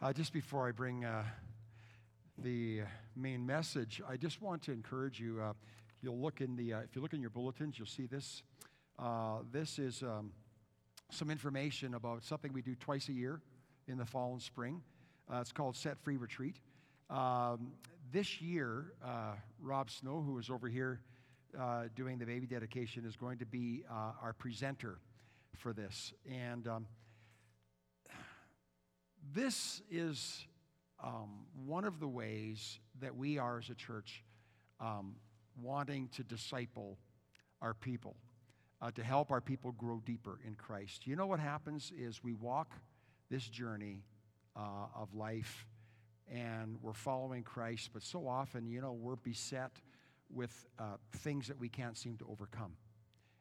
Uh, just before I bring uh, the main message, I just want to encourage you. Uh, you'll look in the, uh, if you look in your bulletins, you'll see this. Uh, this is um, some information about something we do twice a year in the fall and spring. Uh, it's called Set Free Retreat. Um, this year, Rob Snow, who is over here doing the baby dedication, is going to be our presenter for this. And um, this is um, one of the ways that we are as a church um, wanting to disciple our people, uh, to help our people grow deeper in Christ. You know what happens is we walk this journey uh, of life and we're following Christ, but so often, you know, we're beset with uh, things that we can't seem to overcome.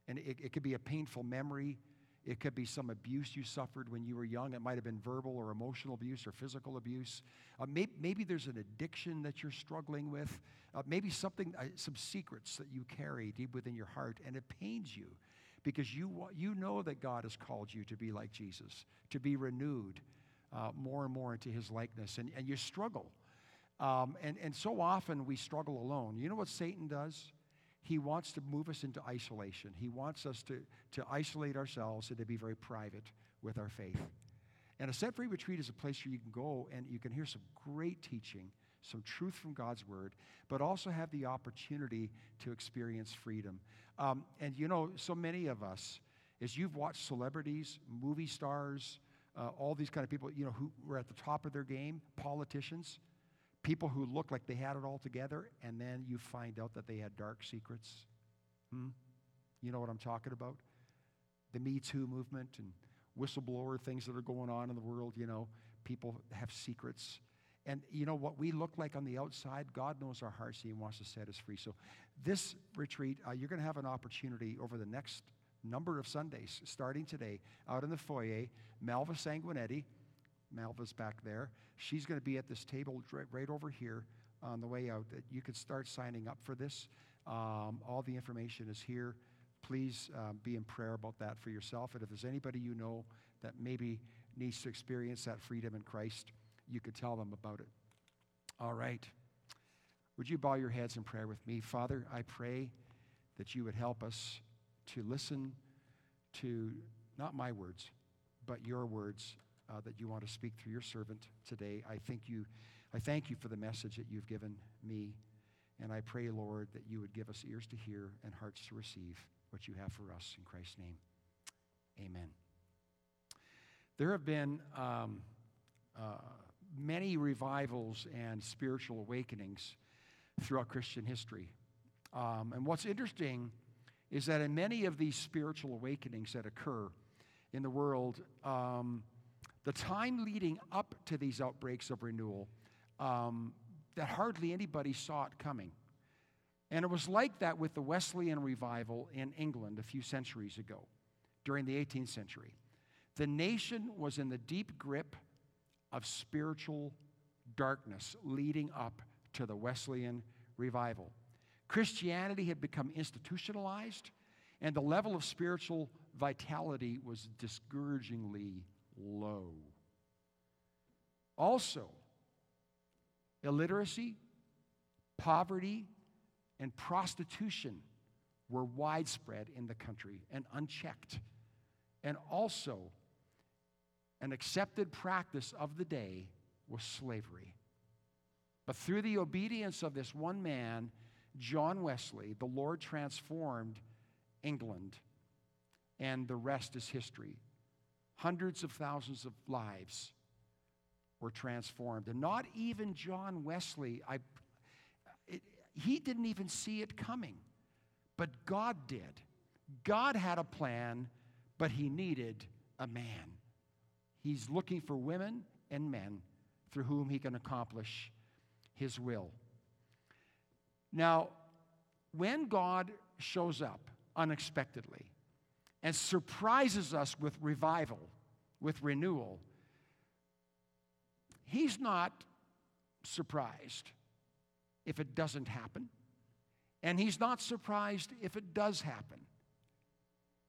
And it, it could be a painful memory it could be some abuse you suffered when you were young. It might have been verbal or emotional abuse or physical abuse. Uh, maybe, maybe, there's an addiction that you're struggling with. Uh, maybe something, uh, some secrets that you carry deep within your heart, and it pains you because you, you know that God has called you to be like Jesus, to be renewed uh, more and more into his likeness, and, and you struggle. Um, and, and so often we struggle alone. You know what Satan does? He wants to move us into isolation. He wants us to, to isolate ourselves and to be very private with our faith. And a set free retreat is a place where you can go and you can hear some great teaching, some truth from God's word, but also have the opportunity to experience freedom. Um, and you know, so many of us, as you've watched celebrities, movie stars, uh, all these kind of people, you know, who were at the top of their game, politicians, people who look like they had it all together, and then you find out that they had dark secrets. Hmm? You know what I'm talking about? The Me Too movement and whistleblower things that are going on in the world, you know, people have secrets. And you know what we look like on the outside? God knows our hearts. He wants to set us free. So, this retreat, uh, you're going to have an opportunity over the next number of Sundays, starting today, out in the foyer. Malva Sanguinetti, Malva's back there. She's going to be at this table right, over here on the way out. You can start signing up for this. Um, all the information is here. Please um, be in prayer about that for yourself. And if there's anybody you know that maybe needs to experience that freedom in Christ, you could tell them about it. All right. Would you bow your heads in prayer with me? Father, I pray that you would help us to listen to not my words, but your words uh, that you want to speak through your servant today. I thank you. I thank you for the message that you've given me. And I pray, Lord, that you would give us ears to hear and hearts to receive what you have for us. In Christ's name, amen. There have been um, uh, many revivals and spiritual awakenings throughout Christian history. Um, and what's interesting is that in many of these spiritual awakenings that occur in the world, um, the time leading up to these outbreaks of renewal, um, that hardly anybody saw it coming. And it was like that with the Wesleyan revival in England a few centuries ago, during the 18th century. The nation was in the deep grip of spiritual darkness leading up to the Wesleyan revival. Christianity had become institutionalized, and the level of spiritual vitality was discouragingly low. Also, illiteracy, poverty, and prostitution were widespread in the country and unchecked. And also, an accepted practice of the day was slavery. But through the obedience of this one man, John Wesley, the Lord transformed England, and the rest is history. Hundreds of thousands of lives were transformed. And not even John Wesley, I, it, he didn't even see it coming, but God did. God had a plan, but he needed a man. He's looking for women and men through whom he can accomplish his will. Now, when God shows up unexpectedly, and surprises us with revival, with renewal, he's not surprised if it doesn't happen, and he's not surprised if it does happen.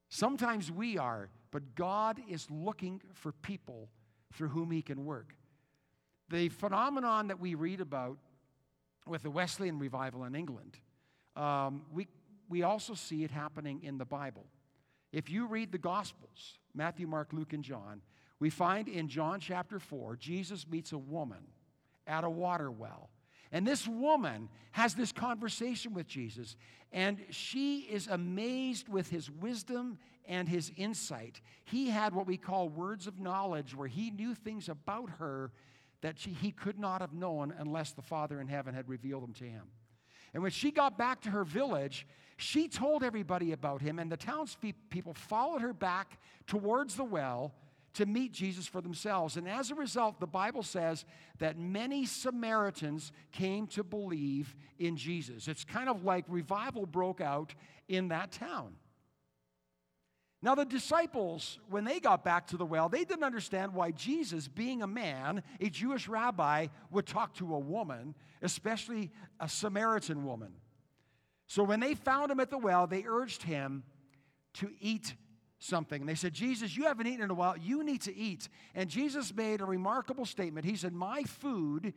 Sometimes we are, but God is looking for people through whom he can work. The phenomenon that we read about with the Wesleyan revival in England, um, we, we also see it happening in the Bible. If you read the Gospels, Matthew, Mark, Luke, and John, we find in John chapter 4, Jesus meets a woman at a water well. And this woman has this conversation with Jesus, and she is amazed with his wisdom and his insight. He had what we call words of knowledge, where he knew things about her that she, he could not have known unless the Father in heaven had revealed them to him. And when she got back to her village, she told everybody about him, and the townspeople followed her back towards the well to meet Jesus for themselves. And as a result, the Bible says that many Samaritans came to believe in Jesus. It's kind of like revival broke out in that town. Now, the disciples, when they got back to the well, they didn't understand why Jesus, being a man, a Jewish rabbi, would talk to a woman, especially a Samaritan woman. So when they found him at the well, they urged him to eat something. They said, Jesus, you haven't eaten in a while. You need to eat. And Jesus made a remarkable statement. He said, My food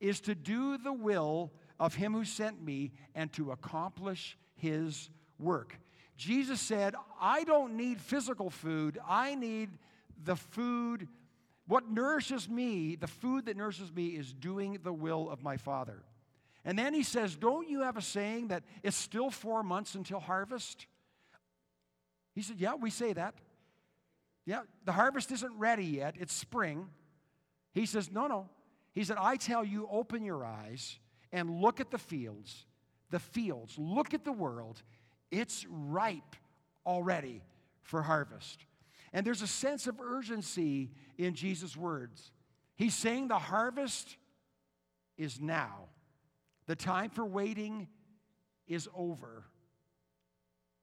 is to do the will of him who sent me and to accomplish his work. Jesus said, I don't need physical food. I need the food. What nourishes me, the food that nourishes me, is doing the will of my Father. And then he says, Don't you have a saying that it's still four months until harvest? He said, Yeah, we say that. Yeah, the harvest isn't ready yet, it's spring. He says, No, no. He said, I tell you, open your eyes and look at the fields. The fields, look at the world. It's ripe already for harvest. And there's a sense of urgency in Jesus' words. He's saying the harvest is now, the time for waiting is over.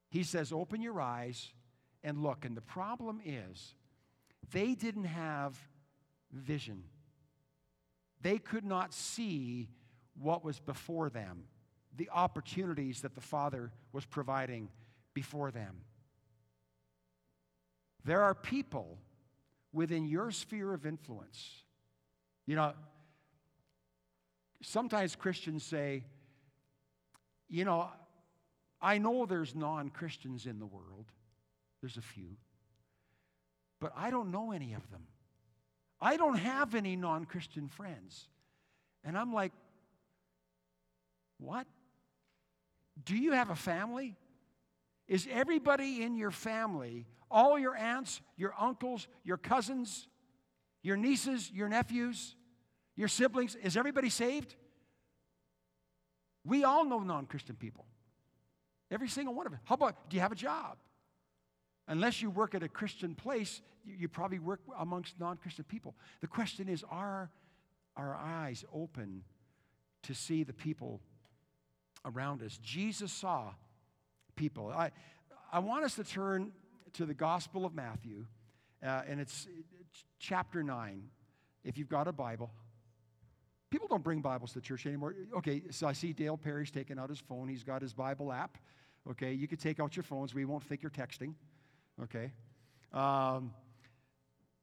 He says, Open your eyes and look. And the problem is, they didn't have vision. They could not see what was before them, the opportunities that the Father was providing before them. There are people within your sphere of influence. You know, sometimes Christians say, you know, I know there's non Christians in the world, there's a few, but I don't know any of them. I don't have any non Christian friends. And I'm like, what? Do you have a family? Is everybody in your family, all your aunts, your uncles, your cousins, your nieces, your nephews, your siblings, is everybody saved? We all know non Christian people. Every single one of them. How about, do you have a job? Unless you work at a Christian place, you, probably work amongst non Christian people. The question is are our eyes open to see the people around us? Jesus saw people. I, I want us to turn to the Gospel of Matthew, uh, and it's, chapter 9. If you've got a Bible, People don't bring Bibles to church anymore. Okay, so I see Dale Perry's taking out his phone. He's got his Bible app. Okay, you could take out your phones. We won't think you're texting. Okay. Um,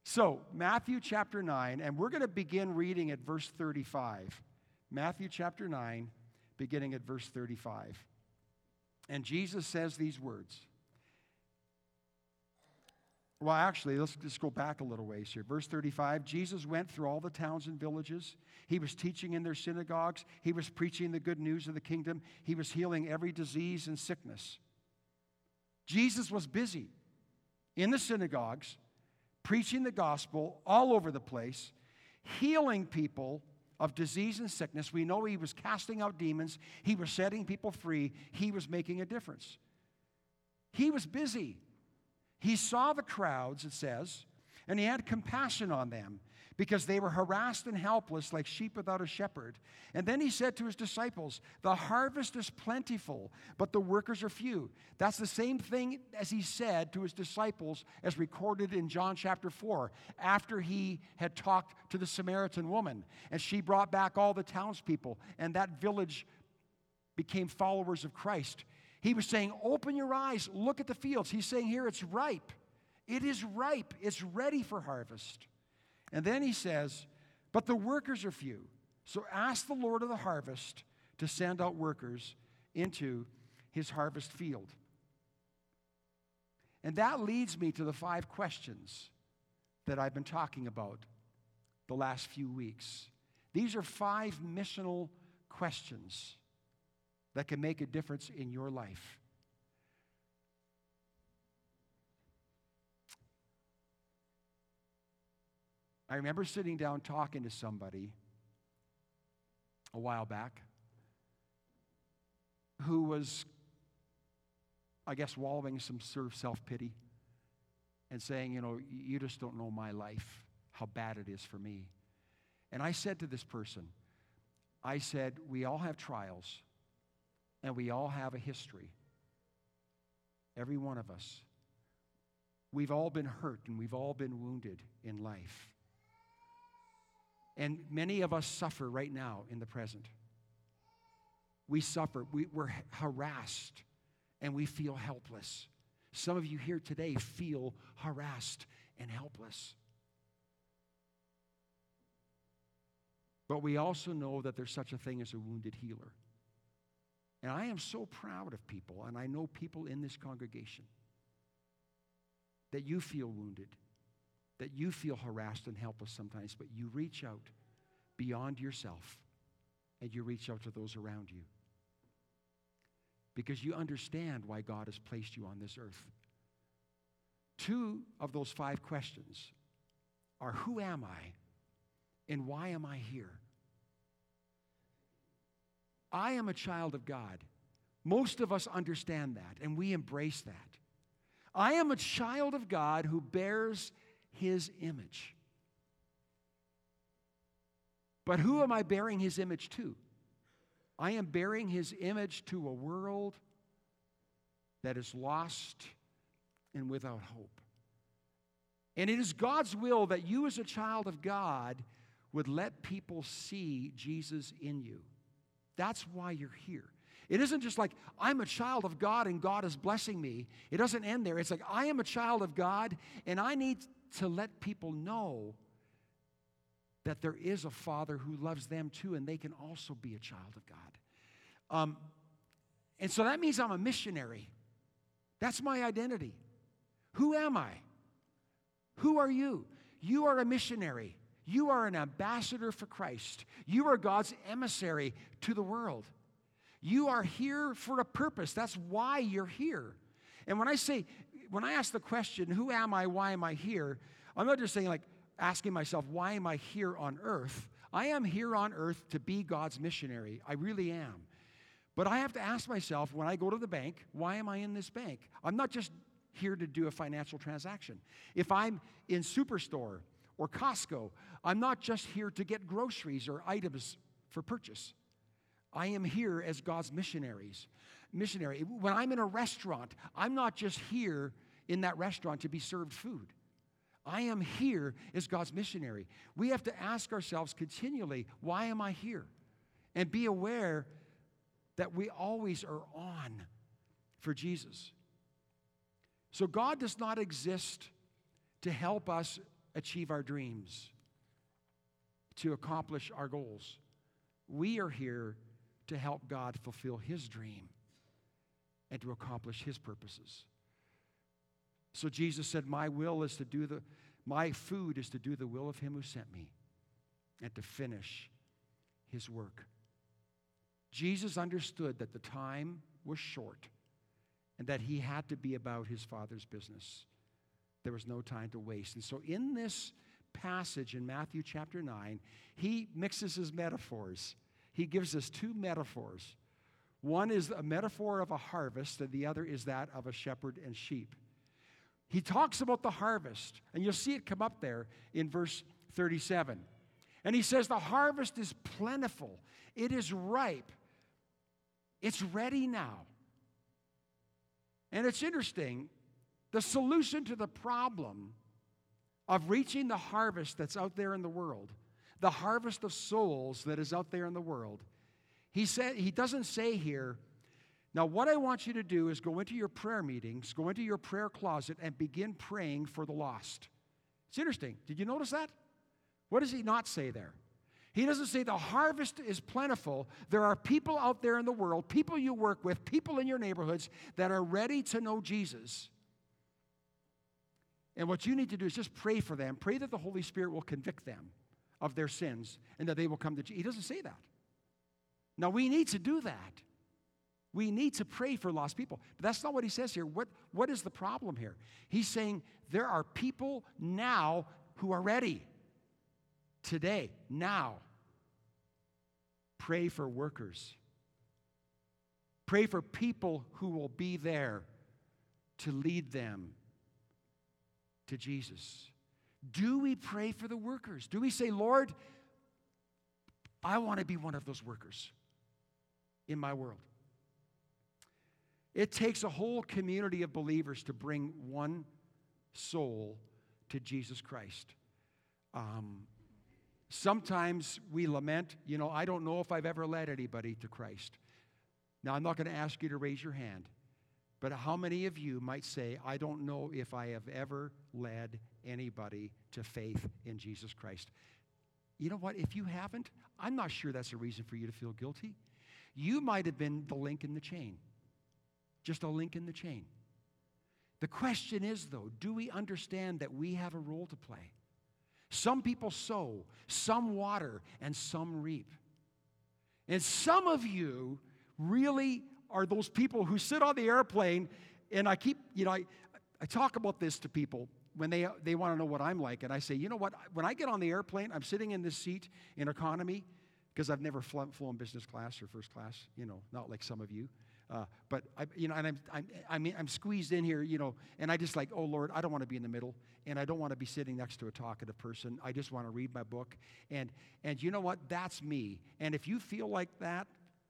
so, Matthew chapter 9, and we're going to begin reading at verse 35. Matthew chapter 9, beginning at verse 35. And Jesus says these words well, actually, let's just go back a little ways here. Verse 35 Jesus went through all the towns and villages. He was teaching in their synagogues. He was preaching the good news of the kingdom. He was healing every disease and sickness. Jesus was busy in the synagogues, preaching the gospel all over the place, healing people of disease and sickness. We know he was casting out demons, he was setting people free, he was making a difference. He was busy. He saw the crowds, it says, and he had compassion on them because they were harassed and helpless like sheep without a shepherd. And then he said to his disciples, The harvest is plentiful, but the workers are few. That's the same thing as he said to his disciples as recorded in John chapter 4, after he had talked to the Samaritan woman. And she brought back all the townspeople, and that village became followers of Christ. He was saying, Open your eyes, look at the fields. He's saying here, it's ripe. It is ripe, it's ready for harvest. And then he says, but the workers are few. So ask the Lord of the harvest to send out workers into his harvest field. And that leads me to the five questions that I've been talking about the last few weeks. These are five missional questions that can make a difference in your life. I remember sitting down talking to somebody a while back who was, I guess, wallowing some sort of self pity and saying, You know, you just don't know my life, how bad it is for me. And I said to this person, I said, We all have trials and we all have a history. Every one of us. We've all been hurt and we've all been wounded in life. And many of us suffer right now in the present. We suffer, we, we're harassed, and we feel helpless. Some of you here today feel harassed and helpless. But we also know that there's such a thing as a wounded healer. And I am so proud of people, and I know people in this congregation, that you feel wounded that you feel harassed and helpless sometimes, but you reach out beyond yourself and you reach out to those around you. Because you understand why God has placed you on this earth. Two of those five questions are Who am I and why am I here? I am a child of God. Most of us understand that and we embrace that. I am a child of God who bears his image. But who am I bearing his image to? I am bearing his image to a world that is lost and without hope. And it is God's will that you, as a child of God, would let people see Jesus in you. That's why you're here. It isn't just like, I'm a child of God and God is blessing me. It doesn't end there. It's like, I am a child of God and I need to let people know that there is a father who loves them too, and they can also be a child of God. Um, and so that means I'm a missionary. That's my identity. Who am I? Who are you? You are a missionary. You are an ambassador for Christ. You are God's emissary to the world. You are here for a purpose. That's why you're here. And when I say when I ask the question, who am I? Why am I here? I'm not just saying, like, asking myself, why am I here on earth? I am here on earth to be God's missionary. I really am. But I have to ask myself when I go to the bank, why am I in this bank? I'm not just here to do a financial transaction. If I'm in Superstore or Costco, I'm not just here to get groceries or items for purchase. I am here as God's missionaries missionary. When I'm in a restaurant, I'm not just here in that restaurant to be served food. I am here as God's missionary. We have to ask ourselves continually, why am I here? And be aware that we always are on for Jesus. So God does not exist to help us achieve our dreams, to accomplish our goals. We are here to help God fulfill his dream and to accomplish his purposes. So Jesus said, My will is to do the, my food is to do the will of him who sent me and to finish his work. Jesus understood that the time was short and that he had to be about his father's business. There was no time to waste. And so, in this passage in Matthew chapter 9, he mixes his metaphors. He gives us two metaphors one is a metaphor of a harvest, and the other is that of a shepherd and sheep. He talks about the harvest, and you'll see it come up there in verse 37. And he says, The harvest is plentiful, it is ripe, it's ready now. And it's interesting, the solution to the problem of reaching the harvest that's out there in the world, the harvest of souls that is out there in the world, he said he doesn't say here, now what I want you to do is go into your prayer meetings, go into your prayer closet and begin praying for the lost. It's interesting. Did you notice that? What does he not say there? He doesn't say the harvest is plentiful. There are people out there in the world, people you work with, people in your neighborhoods that are ready to know Jesus. And what you need to do is just pray for them. Pray that the Holy Spirit will convict them of their sins and that they will come to Jesus. He doesn't say that. Now, we need to do that. We need to pray for lost people. But that's not what he says here. What, what is the problem here? He's saying there are people now who are ready. Today, now. Pray for workers. Pray for people who will be there to lead them to Jesus. Do we pray for the workers? Do we say, Lord, I want to be one of those workers in my world? It takes a whole community of believers to bring one soul to Jesus Christ. Um, sometimes we lament, you know, I don't know if I've ever led anybody to Christ. Now, I'm not going to ask you to raise your hand, but how many of you might say, I don't know if I have ever led anybody to faith in Jesus Christ? You know what? If you haven't, I'm not sure that's a reason for you to feel guilty. You might have been the link in the chain just a link in the chain. The question is, though, do we understand that we have a role to play? Some people sow, some water, and some reap. And some of you really are those people who sit on the airplane, and I keep, you know, I, I talk about this to people when they, they want to know what I'm like. And I say, you know what? When I get on the airplane, I'm sitting in this seat in economy because I've never flown, business class or first class, you know, not like some of you. Uh, but I, you know, and I'm, I'm, I mean, I'm squeezed in here, you know, and I just like, oh Lord, I don't want to be in the middle, and I don't want to be sitting next to a talkative person. I just want to read my book, and and you know what? That's me. And if you feel like that,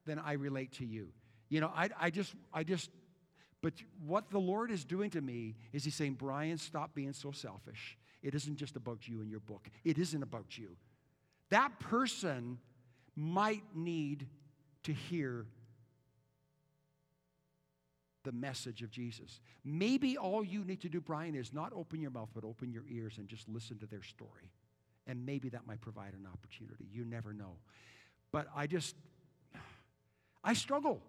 then I relate to you. You know, I, I just, I just. But what the Lord is doing to me is He's saying, Brian, stop being so selfish. It isn't just about you and your book. It isn't about you. That person might need to hear the message of Jesus. Maybe all you need to do, Brian, is not open your mouth, but open your ears and just listen to their story. And maybe that might provide an opportunity. You never know. But I just, I struggle.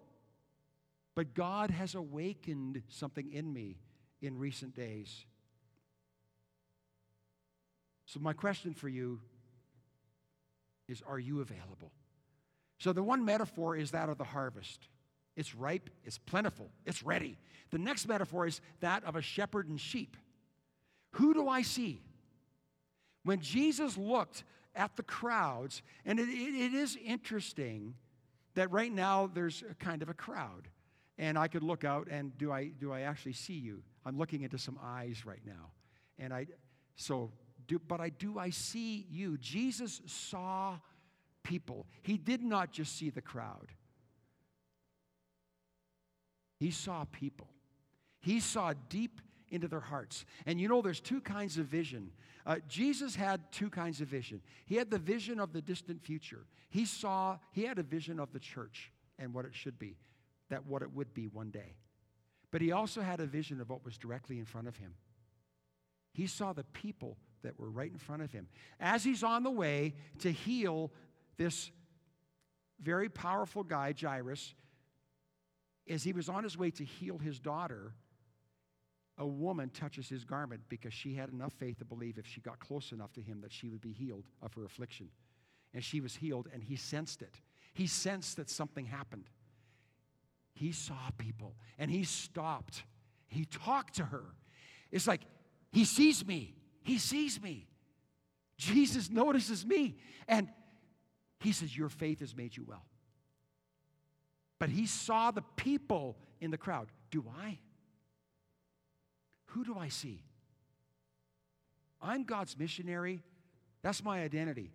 But God has awakened something in me in recent days. So, my question for you is Are you available? So, the one metaphor is that of the harvest. It's ripe, it's plentiful, it's ready. The next metaphor is that of a shepherd and sheep. Who do I see? When Jesus looked at the crowds, and it, it, is interesting that right now there's a kind of a crowd. And I could look out and do I, do I actually see you? I'm looking into some eyes right now. And I, so, do, but I do I see you? Jesus saw people. He did not just see the crowd. He saw people. He saw deep into their hearts. And you know, there's two kinds of vision. Uh, Jesus had two kinds of vision. He had the vision of the distant future. He saw, he had a vision of the church and what it should be, that what it would be one day. But he also had a vision of what was directly in front of him. He saw the people that were right in front of him. As he's on the way to heal this very powerful guy, Jairus, as he was on his way to heal his daughter, a woman touches his garment because she had enough faith to believe if she got close enough to him that she would be healed of her affliction. And she was healed, and he sensed it. He sensed that something happened. He saw people, and he stopped. He talked to her. It's like, he sees me. He sees me. Jesus notices me. And he says, Your faith has made you well. But he saw the people in the crowd. Do I? Who do I see? I'm God's missionary. That's my identity.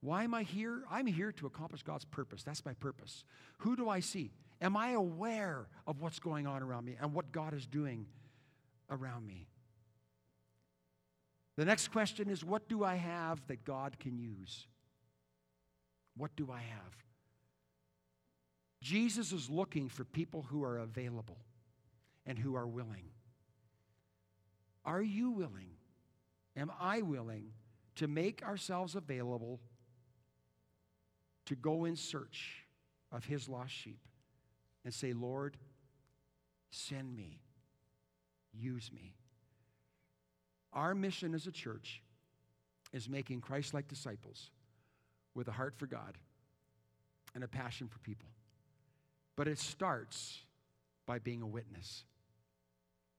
Why am I here? I'm here to accomplish God's purpose. That's my purpose. Who do I see? Am I aware of what's going on around me and what God is doing around me? The next question is what do I have that God can use? What do I have? Jesus is looking for people who are available and who are willing. Are you willing? Am I willing to make ourselves available to go in search of his lost sheep and say, Lord, send me, use me. Our mission as a church is making Christ like disciples with a heart for God and a passion for people. But it starts by being a witness.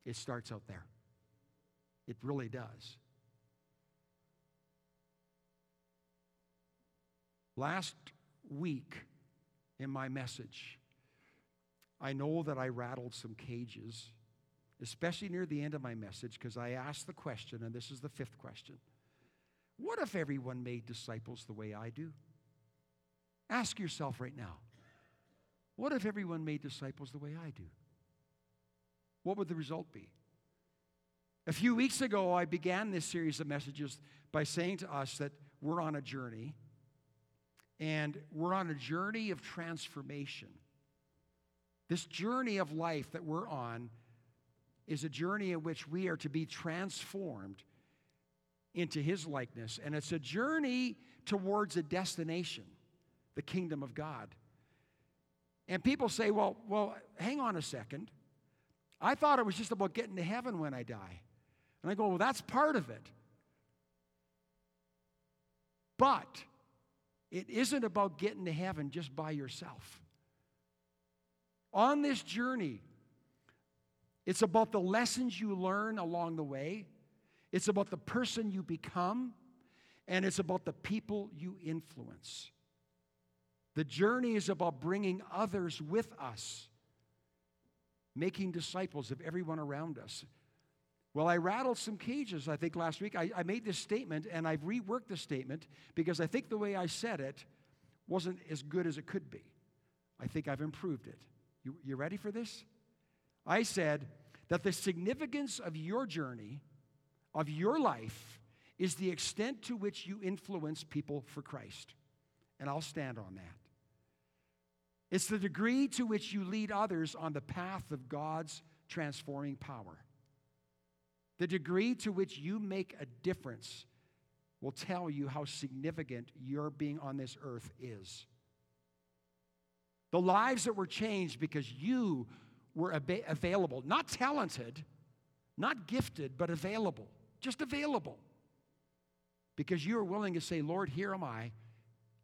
It starts out there. It really does. Last week in my message, I know that I rattled some cages, especially near the end of my message, because I asked the question, and this is the fifth question What if everyone made disciples the way I do? Ask yourself right now what if everyone made disciples the way I do? What would the result be? A few weeks ago, I began this series of messages by saying to us that we're on a journey, and we're on a journey of transformation. This journey of life that we're on is a journey in which we are to be transformed into His likeness, and it's a journey towards a destination, the kingdom of God. And people say, well, well, hang on a second. I thought it was just about getting to heaven when I die. And I go, well, that's part of it. But it isn't about getting to heaven just by yourself. On this journey, it's about the lessons you learn along the way, it's about the person you become, and it's about the people you influence. The journey is about bringing others with us, making disciples of everyone around us. Well, I rattled some cages, I think, last week. I, I made this statement, and I've reworked the statement because I think the way I said it wasn't as good as it could be. I think I've improved it. You, you ready for this? I said that the significance of your journey, of your life, is the extent to which you influence people for Christ. And I'll stand on that. It's the degree to which you lead others on the path of God's transforming power. The degree to which you make a difference will tell you how significant your being on this earth is. The lives that were changed because you were ab- available, not talented, not gifted, but available, just available. Because you are willing to say, Lord, here am I,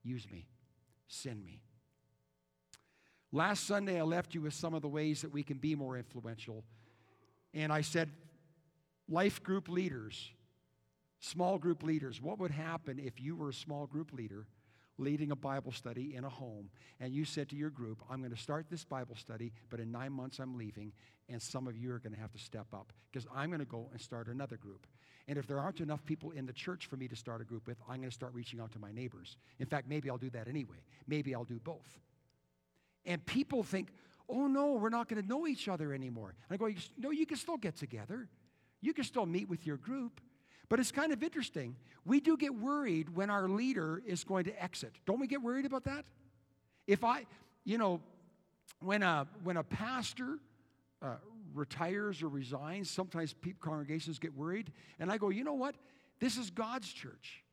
use me, send me. Last Sunday, I left you with some of the ways that we can be more influential. And I said, life group leaders, small group leaders, what would happen if you were a small group leader leading a Bible study in a home and you said to your group, I'm going to start this Bible study, but in nine months I'm leaving, and some of you are going to have to step up because I'm going to go and start another group. And if there aren't enough people in the church for me to start a group with, I'm going to start reaching out to my neighbors. In fact, maybe I'll do that anyway. Maybe I'll do both. And people think, oh no, we're not going to know each other anymore. And I go, no, you can still get together. You can still meet with your group. But it's kind of interesting. We do get worried when our leader is going to exit. Don't we get worried about that? If I, you know, when a, when a pastor uh, retires or resigns, sometimes people, congregations get worried. And I go, you know what? This is God's church.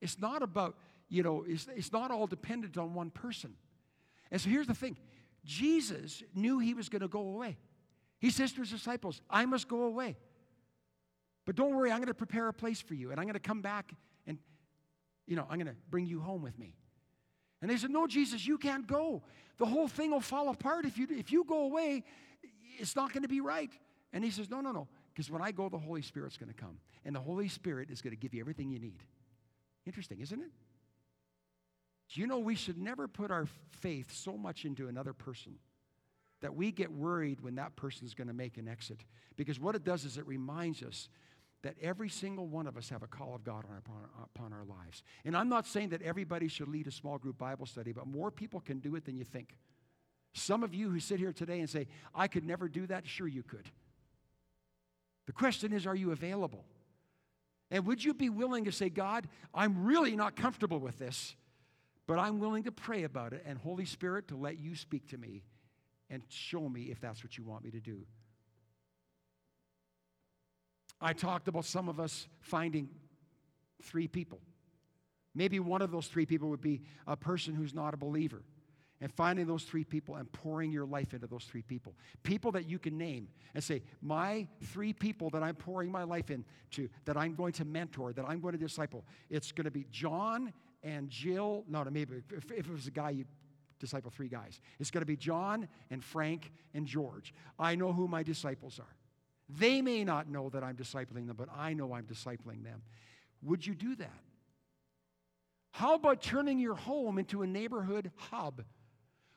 It's not about, you know, it's, it's not all dependent on one person. And so here's the thing Jesus knew he was going to go away. He says to his disciples, I must go away. But don't worry, I'm going to prepare a place for you, and I'm going to come back and, you know, I'm going to bring you home with me. And they said, No, Jesus, you can't go. The whole thing will fall apart. If you, if you go away, it's not going to be right. And he says, No, no, no. Because when I go, the Holy Spirit's going to come. And the Holy Spirit is going to give you everything you need. Interesting, isn't it? Do you know we should never put our faith so much into another person that we get worried when that person is going to make an exit? Because what it does is it reminds us that every single one of us have a call of God upon, upon our lives. And I'm not saying that everybody should lead a small group Bible study, but more people can do it than you think. Some of you who sit here today and say, I could never do that, sure you could. The question is, are you available? And would you be willing to say, God, I'm really not comfortable with this, but I'm willing to pray about it, and Holy Spirit, to let you speak to me and show me if that's what you want me to do. I talked about some of us finding three people Maybe one of those three people would be a person who's not a believer. And finding those three people and pouring your life into those three people. People that you can name and say, My three people that I'm pouring my life into, that I'm going to mentor, that I'm going to disciple, it's going to be John and Jill. No, maybe if, if it was a guy, you disciple three guys. It's going to be John and Frank and George. I know who my disciples are. They may not know that I'm discipling them, but I know I'm discipling them. Would you do that? How about turning your home into a neighborhood hub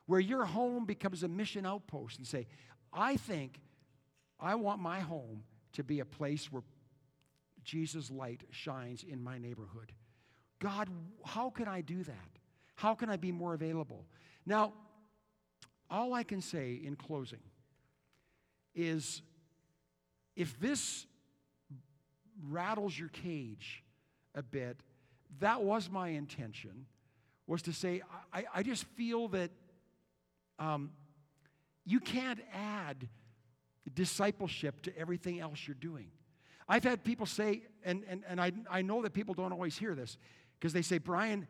where your home becomes a mission outpost and say, I think I want my home to be a place where Jesus' light shines in my neighborhood? God, how can I do that? How can I be more available? Now, all I can say in closing is if this rattles your cage a bit, that was my intention, was to say, I, I just feel that um, you can't add discipleship to everything else you're doing. I've had people say, and, and, and I, I know that people don't always hear this, because they say, Brian,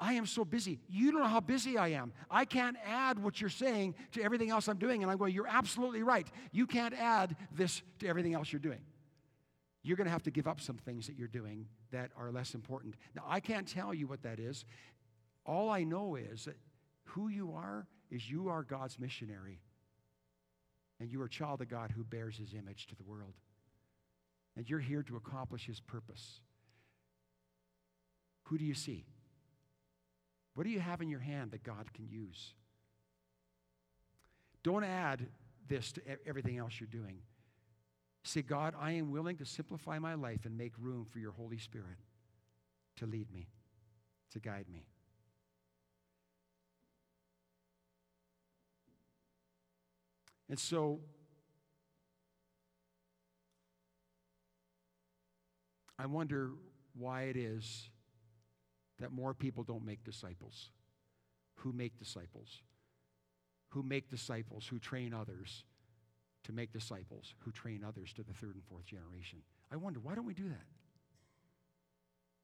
I am so busy. You don't know how busy I am. I can't add what you're saying to everything else I'm doing. And I'm going, You're absolutely right. You can't add this to everything else you're doing. You're going to have to give up some things that you're doing that are less important. Now, I can't tell you what that is. All I know is that who you are is you are God's missionary. And you are a child of God who bears his image to the world. And you're here to accomplish his purpose. Who do you see? What do you have in your hand that God can use? Don't add this to everything else you're doing. Say, God, I am willing to simplify my life and make room for your Holy Spirit to lead me, to guide me. And so, I wonder why it is that more people don't make disciples. Who make disciples? Who make disciples, who train others to make disciples, who train others to the third and fourth generation. I wonder, why don't we do that?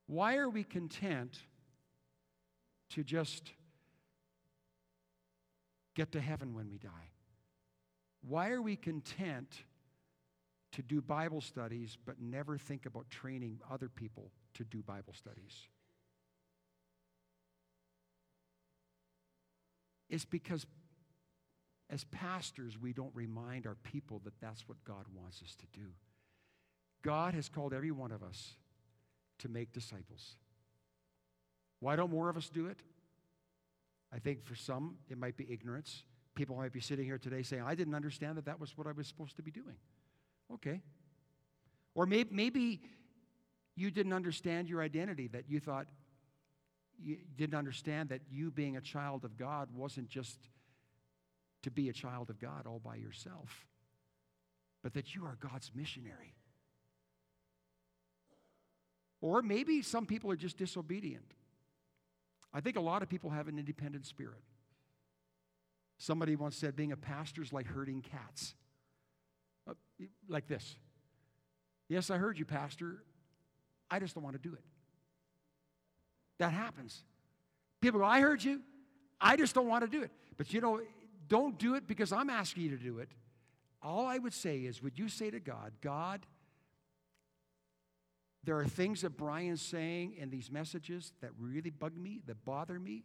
Why are we content to just get to heaven when we die? Why are we content to do Bible studies but never think about training other people to do Bible studies? It's because as pastors, we don't remind our people that that's what God wants us to do. God has called every one of us to make disciples. Why don't more of us do it? I think for some, it might be ignorance. People might be sitting here today saying, I didn't understand that that was what I was supposed to be doing. Okay. Or maybe, maybe you didn't understand your identity, that you thought, you didn't understand that you being a child of God wasn't just to be a child of God all by yourself, but that you are God's missionary. Or maybe some people are just disobedient. I think a lot of people have an independent spirit. Somebody once said being a pastor is like herding cats. Uh, like this. Yes, I heard you, Pastor. I just don't want to do it. That happens. People go, I heard you. I just don't want to do it. But you know, don't do it because I'm asking you to do it. All I would say is, would you say to God, God, there are things that Brian's saying in these messages that really bug me, that bother me.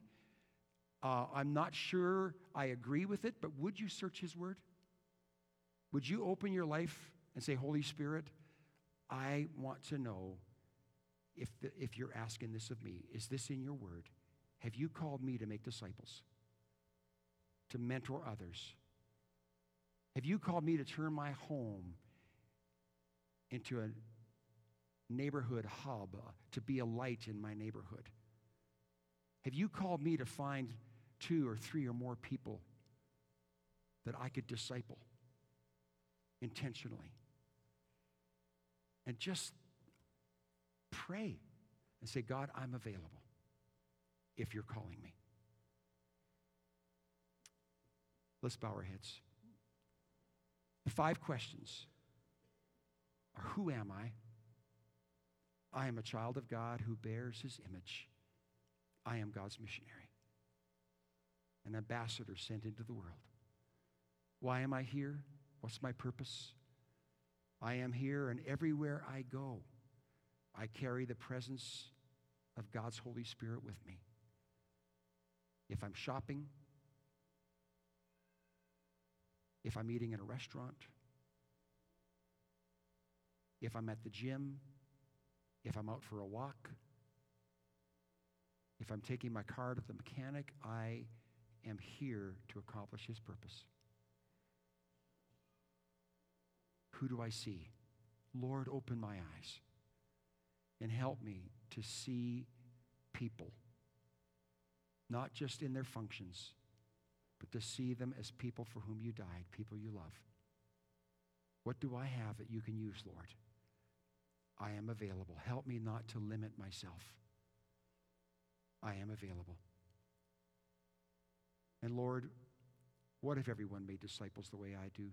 Uh, I'm not sure I agree with it, but would you search his word? Would you open your life and say, Holy Spirit, I want to know if, the, if you're asking this of me, is this in your word? Have you called me to make disciples, to mentor others? Have you called me to turn my home into a neighborhood hub, uh, to be a light in my neighborhood? Have you called me to find two or three or more people that I could disciple intentionally? And just pray and say, God, I'm available if you're calling me. Let's bow our heads. The five questions are Who am I? I am a child of God who bears his image. I am God's missionary, an ambassador sent into the world. Why am I here? What's my purpose? I am here, and everywhere I go, I carry the presence of God's Holy Spirit with me. If I'm shopping, if I'm eating in a restaurant, if I'm at the gym, if I'm out for a walk, if I'm taking my car to the mechanic, I am here to accomplish His purpose. Who do I see? Lord, open my eyes and help me to see people, not just in their functions, but to see them as people for whom you died, people you love. What do I have that you can use, Lord? I am available. Help me not to limit myself. I am available. And Lord, what if everyone made disciples the way I do?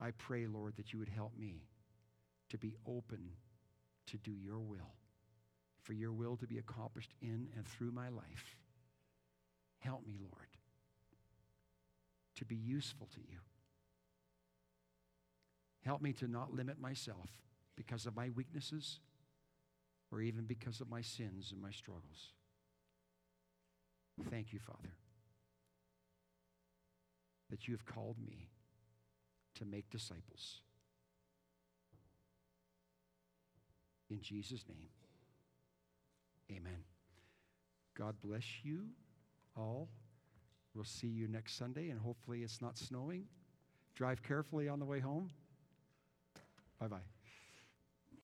I pray, Lord, that you would help me to be open to do your will, for your will to be accomplished in and through my life. Help me, Lord, to be useful to you. Help me to not limit myself because of my weaknesses or even because of my sins and my struggles. Thank you, Father, that you have called me to make disciples. In Jesus' name, amen. God bless you all. We'll see you next Sunday, and hopefully it's not snowing. Drive carefully on the way home. Bye bye.